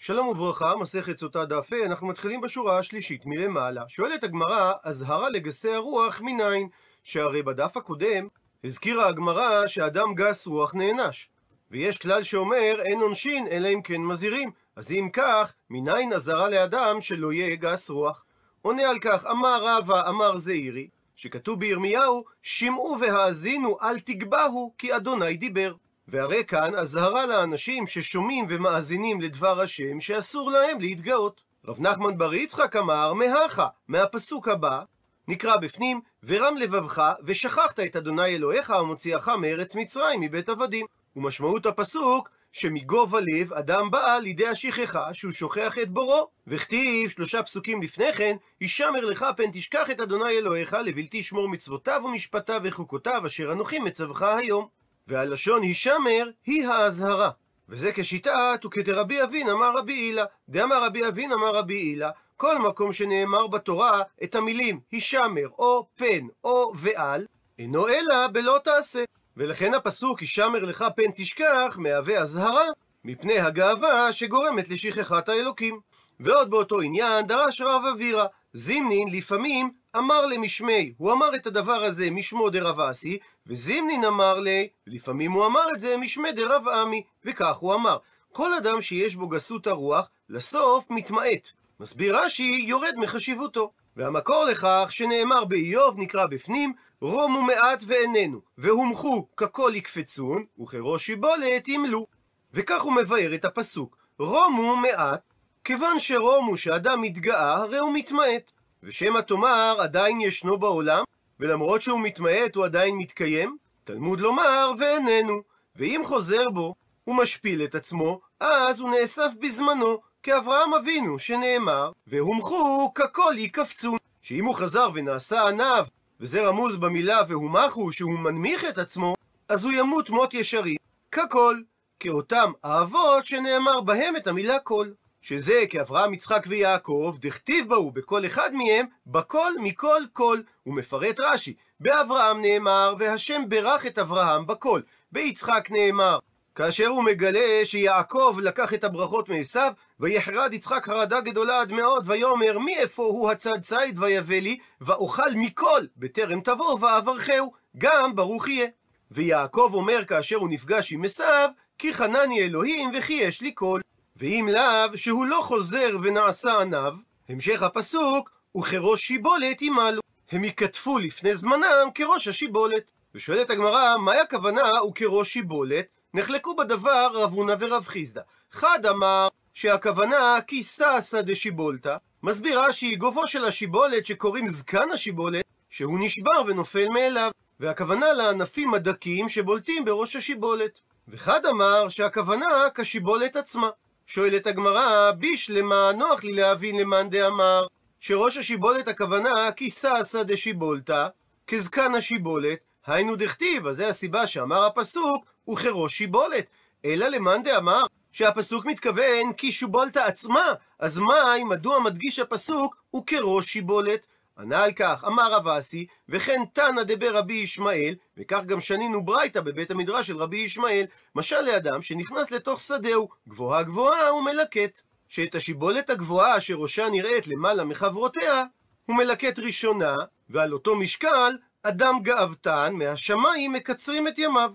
שלום וברכה, מסכת סוטה דף ה', אנחנו מתחילים בשורה השלישית מלמעלה. שואלת הגמרא, אזהרה לגסי הרוח מניין? שהרי בדף הקודם הזכירה הגמרא שאדם גס רוח נענש. ויש כלל שאומר אין עונשין אלא אם כן מזהירים. אז אם כך, מניין אזהרה לאדם שלא יהיה גס רוח? עונה על כך, אמר רבא, אמר זעירי, שכתוב בירמיהו, שמעו והאזינו, אל תגבהו, כי אדוני דיבר. והרי כאן אזהרה לאנשים ששומעים ומאזינים לדבר השם, שאסור להם להתגאות. רב נחמן בר יצחק אמר, מהכה, מהפסוק הבא, נקרא בפנים, ורם לבבך, ושכחת את אדוני אלוהיך המוציאך מארץ מצרים, מבית עבדים. ומשמעות הפסוק, שמגובה לב אדם בא לידי השכחה שהוא שוכח את בורו. וכתיב שלושה פסוקים לפני כן, הישמר לך פן תשכח את אדוני אלוהיך לבלתי שמור מצוותיו ומשפטיו וחוקותיו אשר אנוכי מצווך היום. והלשון הישמר היא האזהרה. וזה כשיטת וכדרבי אבין אמר רבי הילה. דאמר רבי אבין אמר רבי הילה, כל מקום שנאמר בתורה את המילים הישמר או פן או ועל, אינו אלא בלא תעשה. ולכן הפסוק הישמר לך פן תשכח מהווה אזהרה מפני הגאווה שגורמת לשכחת האלוקים. ועוד באותו עניין דרש רב אבירה, זימנין לפעמים אמר למשמי, הוא אמר את הדבר הזה משמו דרב אסי, וזימנין אמר לי, לפעמים הוא אמר את זה משמי דרב עמי, וכך הוא אמר, כל אדם שיש בו גסות הרוח, לסוף מתמעט. מסביר רש"י, יורד מחשיבותו. והמקור לכך שנאמר באיוב נקרא בפנים, רומו מעט ואיננו, והומחו ככל יקפצון, וכראש שיבולת ימלו. וכך הוא מבאר את הפסוק, רומו מעט, כיוון שרומו שאדם מתגאה, הרי הוא מתמעט. ושמא תאמר עדיין ישנו בעולם, ולמרות שהוא מתמעט הוא עדיין מתקיים, תלמוד לומר ואיננו. ואם חוזר בו, הוא משפיל את עצמו, אז הוא נאסף בזמנו, כאברהם אבינו, שנאמר, והומחו ככל יקפצון. שאם הוא חזר ונעשה עניו, וזה רמוז במילה והומחו, שהוא מנמיך את עצמו, אז הוא ימות מות ישרים, ככל, כאותם האבות שנאמר בהם את המילה כל. שזה כאברהם, יצחק ויעקב, דכתיב בהו בכל אחד מהם, בכל מכל כל. הוא מפרט רש"י, באברהם נאמר, והשם ברך את אברהם בכל. ביצחק נאמר, כאשר הוא מגלה שיעקב לקח את הברכות מעשיו, ויחרד יצחק חרדה גדולה עד מאוד, ויאמר מי איפה הוא הצד ציד ויבא לי, ואוכל מכל, בטרם תבוא ואברכהו, גם ברוך יהיה. ויעקב אומר כאשר הוא נפגש עם עשיו, כי חנני אלוהים וכי יש לי קול. ואם לאו שהוא לא חוזר ונעשה עניו, המשך הפסוק, וכראש שיבולת ימלו. הם ייכתפו לפני זמנם כראש השיבולת. ושואלת הגמרא, מהי הכוונה וכראש שיבולת? נחלקו בדבר רב הונא ורב חיסדא. חד אמר שהכוונה כי ששא דשיבולתא, מסביר רש"י גובו של השיבולת שקוראים זקן השיבולת, שהוא נשבר ונופל מאליו, והכוונה לענפים הדקים שבולטים בראש השיבולת. וחד אמר שהכוונה כשיבולת עצמה. שואלת הגמרא, בישלמה נוח לי להבין למאן דאמר שראש השיבולת הכוונה כי ששא דשיבולתא, כזקן השיבולת, היינו דכתיב, אז זה הסיבה שאמר הפסוק, וכראש שיבולת. אלא למאן דאמר שהפסוק מתכוון כי שיבולתא עצמה, אז מאי, מדוע מדגיש הפסוק וכראש שיבולת? ענה על כך, אמר רב אסי, וכן תנא דבר רבי ישמעאל, וכך גם שנינו ברייתא בבית המדרש של רבי ישמעאל, משל לאדם שנכנס לתוך שדהו, גבוהה גבוהה ומלקט. שאת השיבולת הגבוהה שראשה נראית למעלה מחברותיה, הוא מלקט ראשונה, ועל אותו משקל, אדם גאוותן מהשמיים מקצרים את ימיו.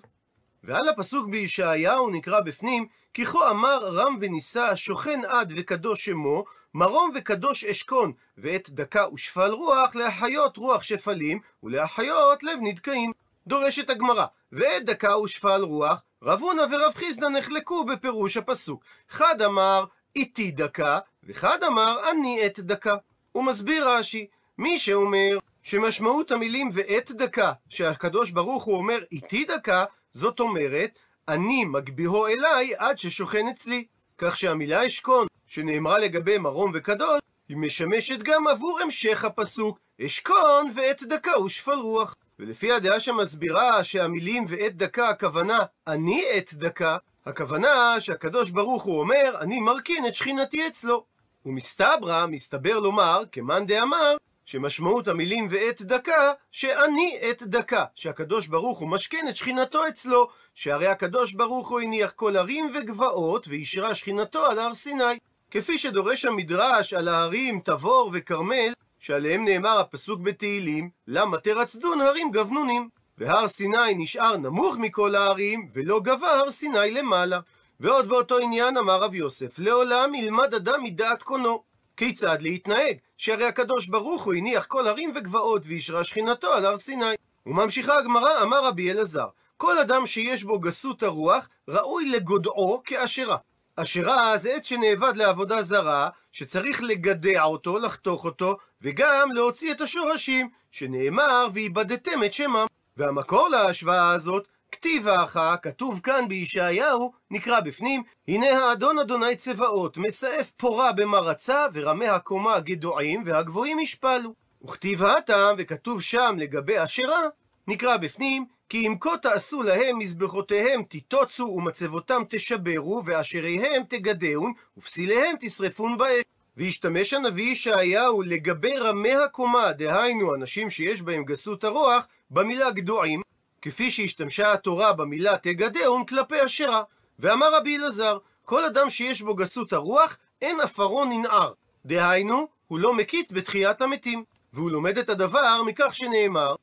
ועל הפסוק בישעיהו נקרא בפנים, כי כה אמר רם ונישא, שוכן עד וקדוש שמו, מרום וקדוש אשכון, ועת דקה ושפל רוח, להחיות רוח שפלים, ולהחיות לב נדכאים. דורשת הגמרא, ועת דקה ושפל רוח, רב הונא ורב חיסדא נחלקו בפירוש הפסוק. חד אמר, איתי דקה, וחד אמר, אני עת דקה. הוא מסביר רש"י, מי שאומר שמשמעות המילים ועת דקה, שהקדוש ברוך הוא אומר איתי דקה, זאת אומרת, אני מגביהו אליי עד ששוכן אצלי. כך שהמילה אשכון, שנאמרה לגבי מרום וקדוש, היא משמשת גם עבור המשך הפסוק, אשכון ועת דקה ושפל רוח. ולפי הדעה שמסבירה שהמילים ועת דקה הכוונה אני עת דקה, הכוונה שהקדוש ברוך הוא אומר, אני מרכין את שכינתי אצלו. ומסתברא, מסתבר לומר, כמאן דאמר, שמשמעות המילים ועת דקה, שאני עת דקה, שהקדוש ברוך הוא משכן את שכינתו אצלו, שהרי הקדוש ברוך הוא הניח כל ערים וגבעות, ואישרה שכינתו על הר סיני. כפי שדורש המדרש על ההרים תבור וכרמל, שעליהם נאמר הפסוק בתהילים, למה תרצדון הרים גבנונים. והר סיני נשאר נמוך מכל ההרים, ולא גבה הר סיני למעלה. ועוד באותו עניין אמר רב יוסף, לעולם ילמד אדם מדעת קונו. כיצד להתנהג? שהרי הקדוש ברוך הוא הניח כל הרים וגבעות וישרה שכינתו על הר סיני. וממשיכה הגמרא, אמר רבי אלעזר, כל אדם שיש בו גסות הרוח, ראוי לגודעו כאשרה. אשרה זה עץ שנאבד לעבודה זרה, שצריך לגדע אותו, לחתוך אותו, וגם להוציא את השורשים, שנאמר, ואיבדתם את שמם. והמקור להשוואה הזאת, כתיב האחה, כתוב כאן בישעיהו, נקרא בפנים, הנה האדון אדוני צבאות, מסעף פורה במרצה, ורמי הקומה גדועים, והגבוהים ישפלו. וכתיב הטעם, וכתוב שם לגבי אשרה, נקרא בפנים, כי אם כה תעשו להם מזבחותיהם תיטוצו ומצבותם תשברו ואשריהם תגדעון ופסיליהם תשרפון באש. והשתמש הנביא ישעיהו לגבי רמי הקומה, דהיינו אנשים שיש בהם גסות הרוח, במילה גדועים, כפי שהשתמשה התורה במילה תגדעון כלפי אשרה. ואמר רבי אלעזר, כל אדם שיש בו גסות הרוח, אין עפרו ננער. דהיינו, הוא לא מקיץ בתחיית המתים. והוא לומד את הדבר מכך שנאמר,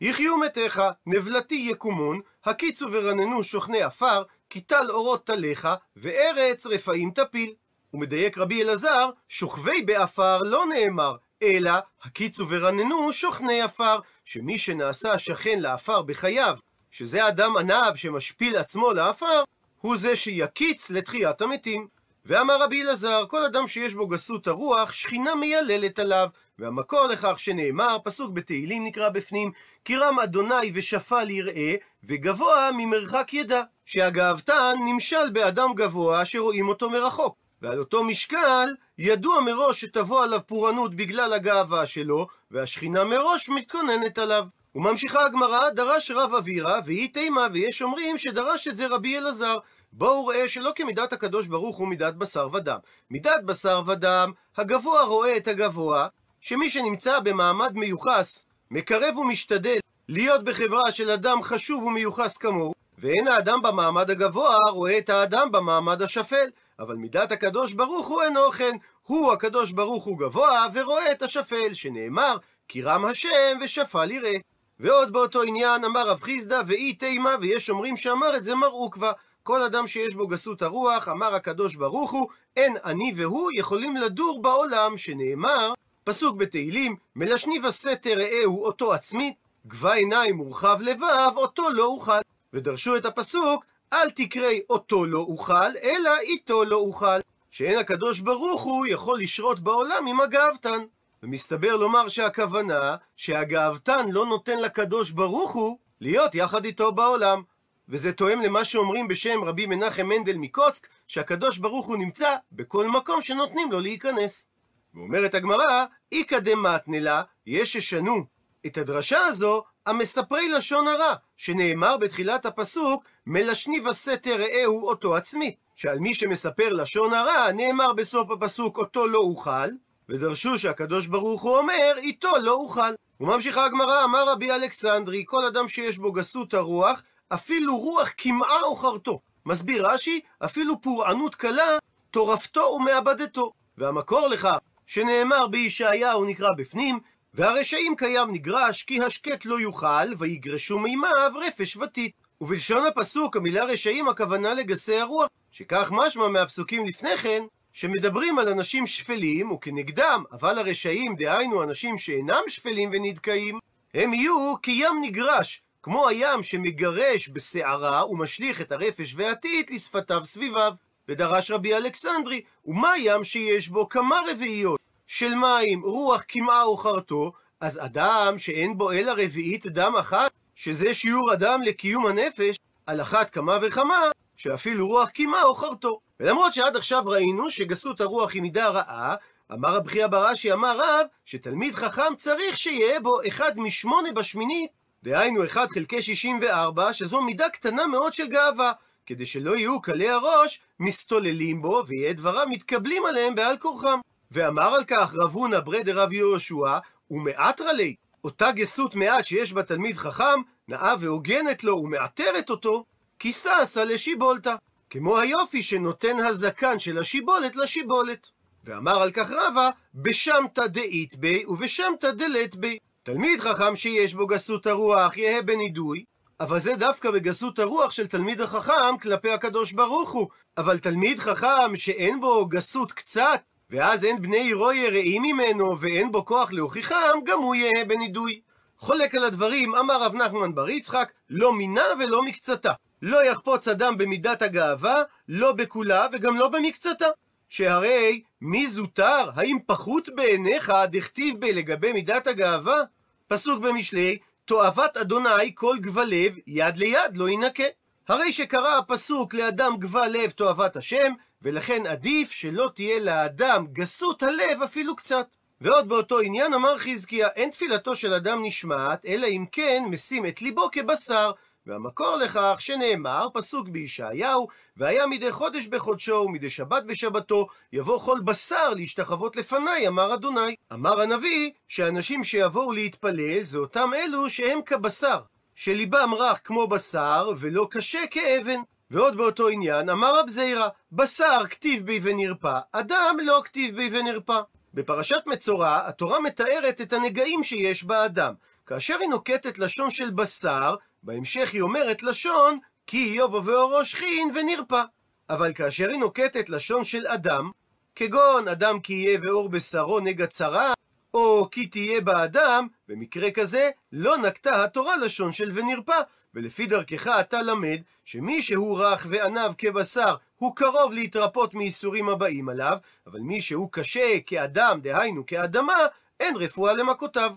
יחיו מתיך, נבלתי יקומון, הקיצו ורננו שוכני עפר, כי טל אורות טליך, וארץ רפאים תפיל. ומדייק רבי אלעזר, שוכבי בעפר לא נאמר, אלא הקיצו ורננו שוכני עפר, שמי שנעשה שכן לעפר בחייו, שזה אדם עניו שמשפיל עצמו לעפר, הוא זה שיקיץ לתחיית המתים. ואמר רבי אלעזר, כל אדם שיש בו גסות הרוח, שכינה מייללת עליו, והמקור לכך שנאמר, פסוק בתהילים נקרא בפנים, כי רם אדוני ושפל יראה, וגבוה ממרחק ידע. שהגאוותן נמשל באדם גבוה שרואים אותו מרחוק. ועל אותו משקל, ידוע מראש שתבוא עליו פורענות בגלל הגאווה שלו, והשכינה מראש מתכוננת עליו. וממשיכה הגמרא, דרש רב אבירה, והיא תימה, ויש אומרים שדרש את זה רבי אלעזר. בואו ראה שלא כמידת הקדוש ברוך הוא מידת בשר ודם. מידת בשר ודם, הגבוה רואה את הגבוה, שמי שנמצא במעמד מיוחס, מקרב ומשתדל להיות בחברה של אדם חשוב ומיוחס כמוהו, ואין האדם במעמד הגבוה רואה את האדם במעמד השפל. אבל מידת הקדוש ברוך הוא אינו כן, הוא הקדוש ברוך הוא גבוה ורואה את השפל, שנאמר, כי רם השם ושפל יראה. ועוד באותו עניין אמר רב חיסדא ואי תימה, ויש אומרים שאמר את זה מר עוקבא. כל אדם שיש בו גסות הרוח, אמר הקדוש ברוך הוא, אין אני והוא יכולים לדור בעולם, שנאמר, פסוק בתהילים, מלשני וסתר ראהו אותו עצמית, גבה עיניים מורחב לבב, אותו לא אוכל. ודרשו את הפסוק, אל תקראי אותו לא אוכל, אלא איתו לא אוכל. שאין הקדוש ברוך הוא יכול לשרות בעולם עם הגאוותן. ומסתבר לומר שהכוונה שהגאוותן לא נותן לקדוש ברוך הוא להיות יחד איתו בעולם. וזה תואם למה שאומרים בשם רבי מנחם מנדל מקוצק, שהקדוש ברוך הוא נמצא בכל מקום שנותנים לו להיכנס. ואומרת הגמרא, איכא דמתנלה, יש ששנו את הדרשה הזו המספרי לשון הרע, שנאמר בתחילת הפסוק, מלשני וסתר ראהו אותו עצמי. שעל מי שמספר לשון הרע, נאמר בסוף הפסוק אותו לא אוכל, ודרשו שהקדוש ברוך הוא אומר, איתו לא אוכל. וממשיכה הגמרא, אמר רבי אלכסנדרי, כל אדם שיש בו גסות הרוח, אפילו רוח קמעה או חרטו. מסביר רש"י, אפילו פורענות קלה, טורפתו ומאבדתו. והמקור לכך, שנאמר בישעיהו נקרא בפנים, והרשעים קיים נגרש, כי השקט לא יוכל, ויגרשו מימיו רפש ותית. ובלשון הפסוק, המילה רשעים הכוונה לגסי הרוח, שכך משמע מהפסוקים לפני כן, שמדברים על אנשים שפלים, וכנגדם, אבל הרשעים, דהיינו אנשים שאינם שפלים ונדכאים, הם יהיו כים נגרש, כמו הים שמגרש בסערה ומשליך את הרפש והטיט לשפתיו סביביו. ודרש רבי אלכסנדרי, ומה ים שיש בו כמה רביעיות של מים, רוח קמעה או חרטו, אז אדם שאין בו אלא רביעית דם אחת, שזה שיעור אדם לקיום הנפש, על אחת כמה וכמה, שאפילו רוח קמעה או חרטו. ולמרות שעד עכשיו ראינו שגסות הרוח היא מידה רעה, אמר רבי אבא רש"י, אמר רב, שתלמיד חכם צריך שיהיה בו אחד משמונה בשמינית, דהיינו אחד חלקי שישים וארבע, שזו מידה קטנה מאוד של גאווה, כדי שלא יהיו קלי הראש מסתוללים בו, ויהיה דברם מתקבלים עליהם בעל כורחם. ואמר על כך רב הונא ברי דרב יהושע, ומעטרה לי, אותה גסות מעט שיש בה תלמיד חכם, נאה והוגנת לו ומעטרת אותו, כי ששה לשיבולתא. כמו היופי שנותן הזקן של השיבולת לשיבולת. ואמר על כך רבא, בשמתא דאית בי ובשמתא דלת בי. תלמיד חכם שיש בו גסות הרוח יהא בנידוי, אבל זה דווקא בגסות הרוח של תלמיד החכם כלפי הקדוש ברוך הוא. אבל תלמיד חכם שאין בו גסות קצת, ואז אין בני עירו יראים ממנו ואין בו כוח להוכיחם, גם הוא יהא בנידוי. חולק על הדברים אמר רב נחמן בר יצחק, לא מינה ולא מקצתה. לא יחפוץ אדם במידת הגאווה, לא בכולה וגם לא במקצתה. שהרי מי זוטר? האם פחות בעיניך דכתיב בי לגבי מידת הגאווה? פסוק במשלי, תועבת אדוני כל גבל לב, יד ליד לא ינקה. הרי שקרא הפסוק לאדם גבל לב תועבת השם, ולכן עדיף שלא תהיה לאדם גסות הלב אפילו קצת. ועוד באותו עניין אמר חזקיה, אין תפילתו של אדם נשמעת, אלא אם כן משים את ליבו כבשר. והמקור לכך שנאמר, פסוק בישעיהו, והיה מדי חודש בחודשו ומדי שבת בשבתו, יבוא כל בשר להשתחוות לפניי, אמר אדוני. אמר הנביא, שאנשים שיבואו להתפלל זה אותם אלו שהם כבשר, שליבם רך כמו בשר ולא קשה כאבן. ועוד באותו עניין, אמר רב זיירא, בשר כתיב בי ונרפא, אדם לא כתיב בי ונרפא. בפרשת מצורע, התורה מתארת את הנגעים שיש באדם. כאשר היא נוקטת לשון של בשר, בהמשך היא אומרת לשון, כי יובו ואורו שכין ונרפא. אבל כאשר היא נוקטת לשון של אדם, כגון אדם כי יהיה ואור בשרו נגע צרה, או כי תהיה באדם, במקרה כזה לא נקטה התורה לשון של ונרפא, ולפי דרכך אתה למד שמי שהוא רך ועניו כבשר הוא קרוב להתרפות מייסורים הבאים עליו, אבל מי שהוא קשה כאדם, דהיינו כאדמה, אין רפואה למכותיו.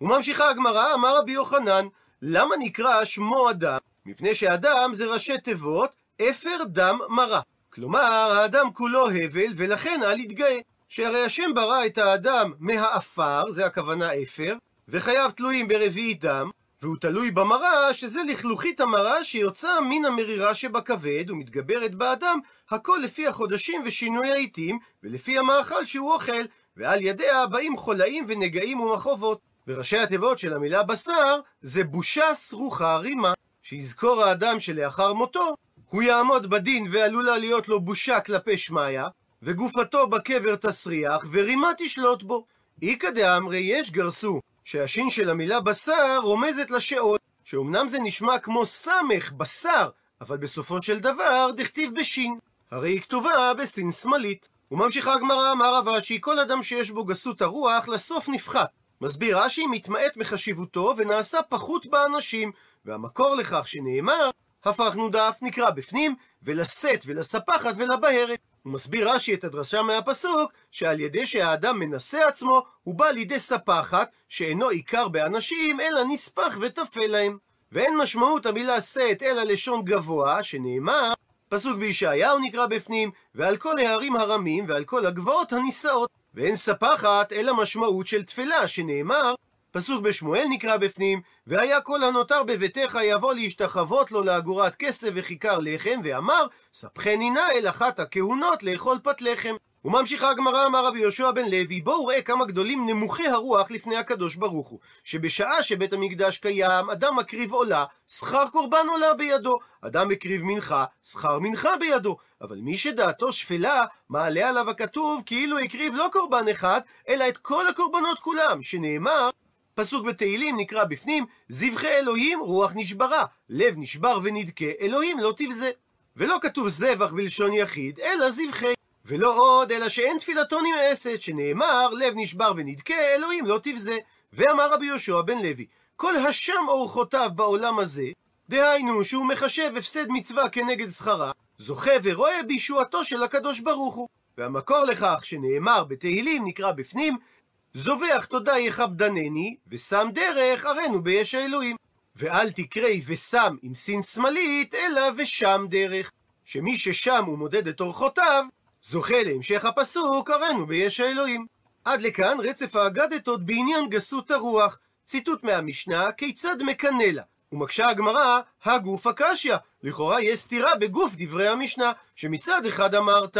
וממשיכה הגמרא, אמר רבי יוחנן, למה נקרא שמו אדם? מפני שאדם זה ראשי תיבות, אפר דם מרה. כלומר, האדם כולו הבל, ולכן אל יתגאה. שהרי השם ברא את האדם מהעפר, זה הכוונה אפר, וחייו תלויים ברביעית דם, והוא תלוי במרה, שזה לכלוכית המרה שיוצאה מן המרירה שבכבד ומתגברת באדם, הכל לפי החודשים ושינוי העיתים, ולפי המאכל שהוא אוכל, ועל ידיה באים חולאים ונגעים ומחובות. וראשי התיבות של המילה בשר זה בושה סרוחה רימה, שיזכור האדם שלאחר מותו, הוא יעמוד בדין ועלולה להיות לו בושה כלפי שמיא, וגופתו בקבר תסריח, ורימה תשלוט בו. איכא דאמרי יש גרסו, שהשין של המילה בשר רומזת לשאול, שאומנם זה נשמע כמו סמך, בשר, אבל בסופו של דבר דכתיב בשין. הרי היא כתובה בסין שמאלית. וממשיכה הגמרא, אמר רב אשי, כל אדם שיש בו גסות הרוח, לסוף נפחת. מסביר רש"י, מתמעט מחשיבותו ונעשה פחות באנשים, והמקור לכך שנאמר, הפכנו דף, נקרא בפנים, ולשאת ולספחת ולבהרת. מסביר רש"י את הדרשה מהפסוק, שעל ידי שהאדם מנסה עצמו, הוא בא לידי ספחת, שאינו עיקר באנשים, אלא נספח וטפל להם. ואין משמעות המילה שאת אלא לשון גבוה, שנאמר, פסוק בישעיהו נקרא בפנים, ועל כל ההרים הרמים ועל כל הגבעות הנישאות. ואין ספחת אלא משמעות של תפלה, שנאמר, פסוק בשמואל נקרא בפנים, והיה כל הנותר בביתך יבוא להשתחוות לו לאגורת כסף וכיכר לחם, ואמר, ספחני נא אל אחת הכהונות לאכול פת לחם. וממשיכה הגמרא, אמר רבי יהושע בן לוי, בואו ראה כמה גדולים נמוכי הרוח לפני הקדוש ברוך הוא. שבשעה שבית המקדש קיים, אדם מקריב עולה, שכר קורבן עולה בידו. אדם מקריב מנחה, שכר מנחה בידו. אבל מי שדעתו שפלה, מעלה עליו הכתוב כאילו הקריב לא קורבן אחד, אלא את כל הקורבנות כולם, שנאמר, פסוק בתהילים נקרא בפנים, זבחי אלוהים רוח נשברה, לב נשבר ונדכה, אלוהים לא תבזה. ולא כתוב זבח בלשון יחיד, אלא זבחי. ולא עוד, אלא שאין תפילתו נמאסת, שנאמר, לב נשבר ונדכה, אלוהים לא תבזה. ואמר רבי יהושע בן לוי, כל השם אורחותיו בעולם הזה, דהיינו שהוא מחשב הפסד מצווה כנגד שכרה, זוכה ורואה בישועתו של הקדוש ברוך הוא. והמקור לכך שנאמר בתהילים נקרא בפנים, זובח תודה יכבדנני, ושם דרך ארנו ביש האלוהים. ואל תקראי ושם עם סין שמאלית, אלא ושם דרך. שמי ששם ומודד את אורחותיו, זוכה להמשך הפסוק, ארנו ביש האלוהים. עד לכאן רצף האגדתות בעניין גסות הרוח. ציטוט מהמשנה, כיצד מקנא לה. ומקשה הגמרא, הגוף הקשיא. לכאורה יש סתירה בגוף דברי המשנה, שמצד אחד אמרת,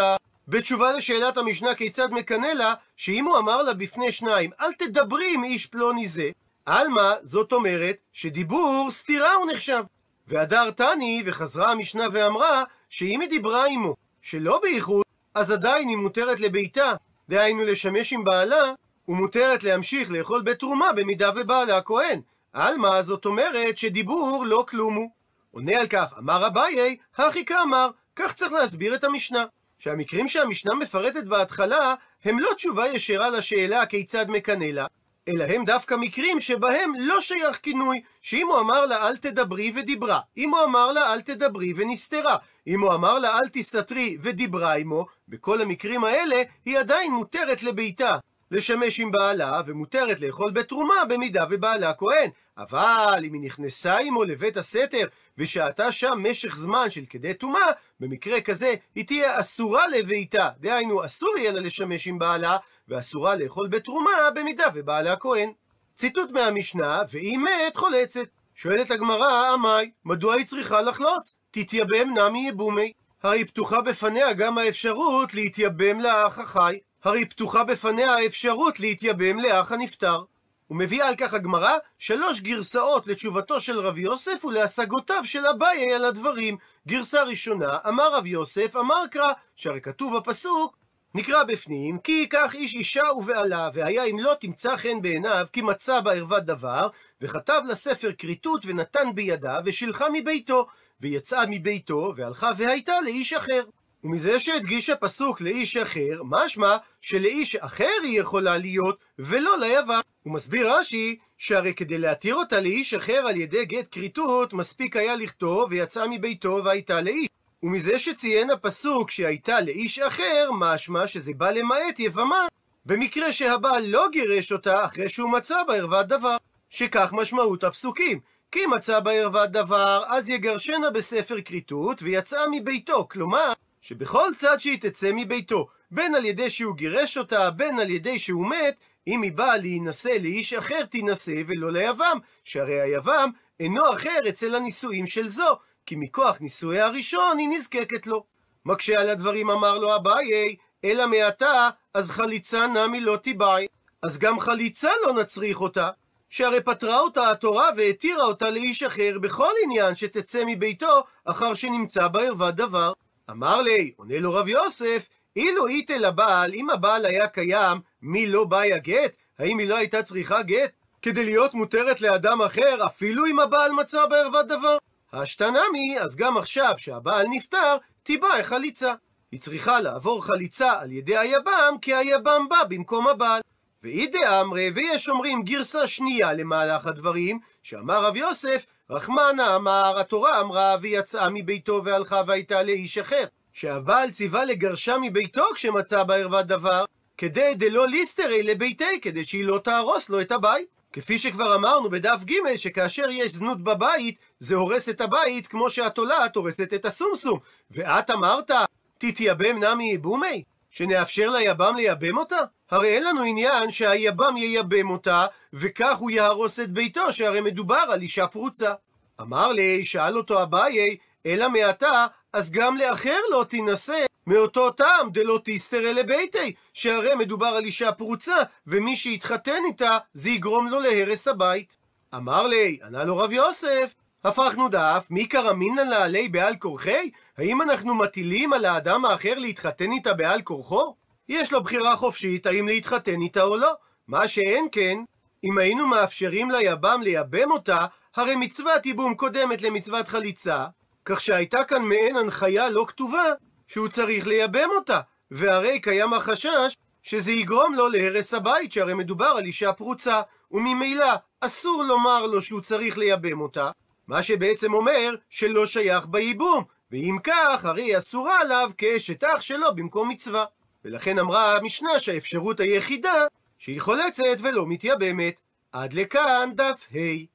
בתשובה לשאלת המשנה כיצד מקנא לה, שאם הוא אמר לה בפני שניים, אל תדברי עם איש פלוני זה, עלמא, זאת אומרת, שדיבור סתירה הוא נחשב. והדר תני, וחזרה המשנה ואמרה, שאם היא דיברה עמו שלא בייחוד, אז עדיין היא מותרת לביתה, דהיינו לשמש עם בעלה, ומותרת להמשיך לאכול בתרומה במידה ובעלה הכהן. עלמא זאת אומרת שדיבור לא כלום הוא. עונה על כך, אמר אביי, הכי כאמר, כך צריך להסביר את המשנה. שהמקרים שהמשנה מפרטת בהתחלה, הם לא תשובה ישרה לשאלה כיצד מקנא לה, אלא הם דווקא מקרים שבהם לא שייך כינוי, שאם הוא אמר לה אל תדברי ודיברה, אם הוא אמר לה אל תדברי ונסתרה, אם הוא אמר לה אל תסתתרי ודיברה עמו, בכל המקרים האלה היא עדיין מותרת לביתה. לשמש עם בעלה, ומותרת לאכול בתרומה במידה ובעלה כהן. אבל אם היא נכנסה עמו לבית הסתר, ושהתה שם משך זמן של כדי טומאה, במקרה כזה היא תהיה אסורה לביתה. דהיינו, אסור יהיה לה לשמש עם בעלה, ואסורה לאכול בתרומה במידה ובעלה כהן. ציטוט מהמשנה, ואם מת חולצת. שואלת הגמרא, עמי, מדוע היא צריכה לחלוץ? תתייבם נמי יבומי. הרי פתוחה בפניה גם האפשרות להתייבם לאח החי. הרי פתוחה בפניה האפשרות להתייבם לאח הנפטר. ומביאה על כך הגמרא שלוש גרסאות לתשובתו של רב יוסף ולהשגותיו של אביי על הדברים. גרסה ראשונה, אמר רב יוסף, אמר קרא, שהרי כתוב בפסוק, נקרא בפנים, כי ייקח איש אישה ובעלה, והיה אם לא תמצא חן בעיניו, כי מצא בה ערוות דבר, וכתב לספר כריתות ונתן בידה, ושילחה מביתו, ויצאה מביתו, והלכה והייתה לאיש אחר. ומזה שהדגיש הפסוק לאיש אחר, משמע שלאיש אחר היא יכולה להיות, ולא ליוון. הוא מסביר רש"י, שהרי כדי להתיר אותה לאיש אחר על ידי גט כריתות, מספיק היה לכתוב ויצאה מביתו והייתה לאיש. ומזה שציין הפסוק שהייתה לאיש אחר, משמע שזה בא למעט יבמה, במקרה שהבעל לא גירש אותה אחרי שהוא מצא בה ערוות דבר. שכך משמעות הפסוקים. כי מצא בה ערוות דבר, אז יגרשנה בספר כריתות, ויצאה מביתו. כלומר, שבכל צד שהיא תצא מביתו, בין על ידי שהוא גירש אותה, בין על ידי שהוא מת, אם היא באה להינשא לאיש אחר, תינשא ולא ליבם, שהרי היבם אינו אחר אצל הנישואים של זו, כי מכוח נישואיה הראשון היא נזקקת לו. מקשה על הדברים אמר לו אביי, אלא מעתה, אז חליצה נמי לא תיבעי. אז גם חליצה לא נצריך אותה, שהרי פטרה אותה התורה והתירה אותה לאיש אחר בכל עניין שתצא מביתו אחר שנמצא בה ערוות דבר. אמר לי, עונה לו רב יוסף, אילו איתה לבעל, אם הבעל היה קיים, מי לא באי הגט? האם היא לא הייתה צריכה גט? כדי להיות מותרת לאדם אחר, אפילו אם הבעל מצא בערוות דבר? השתנמי, אז גם עכשיו שהבעל נפטר, תיבע חליצה. היא צריכה לעבור חליצה על ידי היבם, כי היבם בא במקום הבעל. ואי דאמרי, ויש אומרים גרסה שנייה למהלך הדברים, שאמר רב יוסף, רחמנה אמר, התורה אמרה, ויצאה מביתו והלכה והייתה לאיש אחר. שהבעל ציווה לגרשה מביתו כשמצא בה ערוות דבר, כדי דלא ליסטרי לביתי, כדי שהיא לא תהרוס לו את הבית. כפי שכבר אמרנו בדף ג' שכאשר יש זנות בבית, זה הורס את הבית כמו שהתולעת הורסת את הסומסום. ואת אמרת, תתייבם נמי יבומי? שנאפשר ליבם לייבם אותה? הרי אין לנו עניין שהיבם ייבם אותה, וכך הוא יהרוס את ביתו, שהרי מדובר על אישה פרוצה. אמר לי, שאל אותו אביי, אלא מעתה, אז גם לאחר לא תינשא, מאותו טעם דלא תסתרה לביתי, שהרי מדובר על אישה פרוצה, ומי שיתחתן איתה, זה יגרום לו להרס הבית. אמר לי, ענה לו רב יוסף, הפכנו דף, מי קרא מינא לעלי בעל כורחי? האם אנחנו מטילים על האדם האחר להתחתן איתה בעל כורחו? יש לו בחירה חופשית האם להתחתן איתה או לא. מה שאין כן, אם היינו מאפשרים ליבם לייבם אותה, הרי מצוות ייבום קודמת למצוות חליצה, כך שהייתה כאן מעין הנחיה לא כתובה שהוא צריך לייבם אותה, והרי קיים החשש שזה יגרום לו להרס הבית, שהרי מדובר על אישה פרוצה, וממילא אסור לומר לו שהוא צריך לייבם אותה, מה שבעצם אומר שלא שייך בייבום, ואם כך, הרי היא אסורה עליו כאשת אח שלו במקום מצווה. ולכן אמרה המשנה שהאפשרות היחידה שהיא חולצת ולא מתייבמת. עד לכאן דף ה'.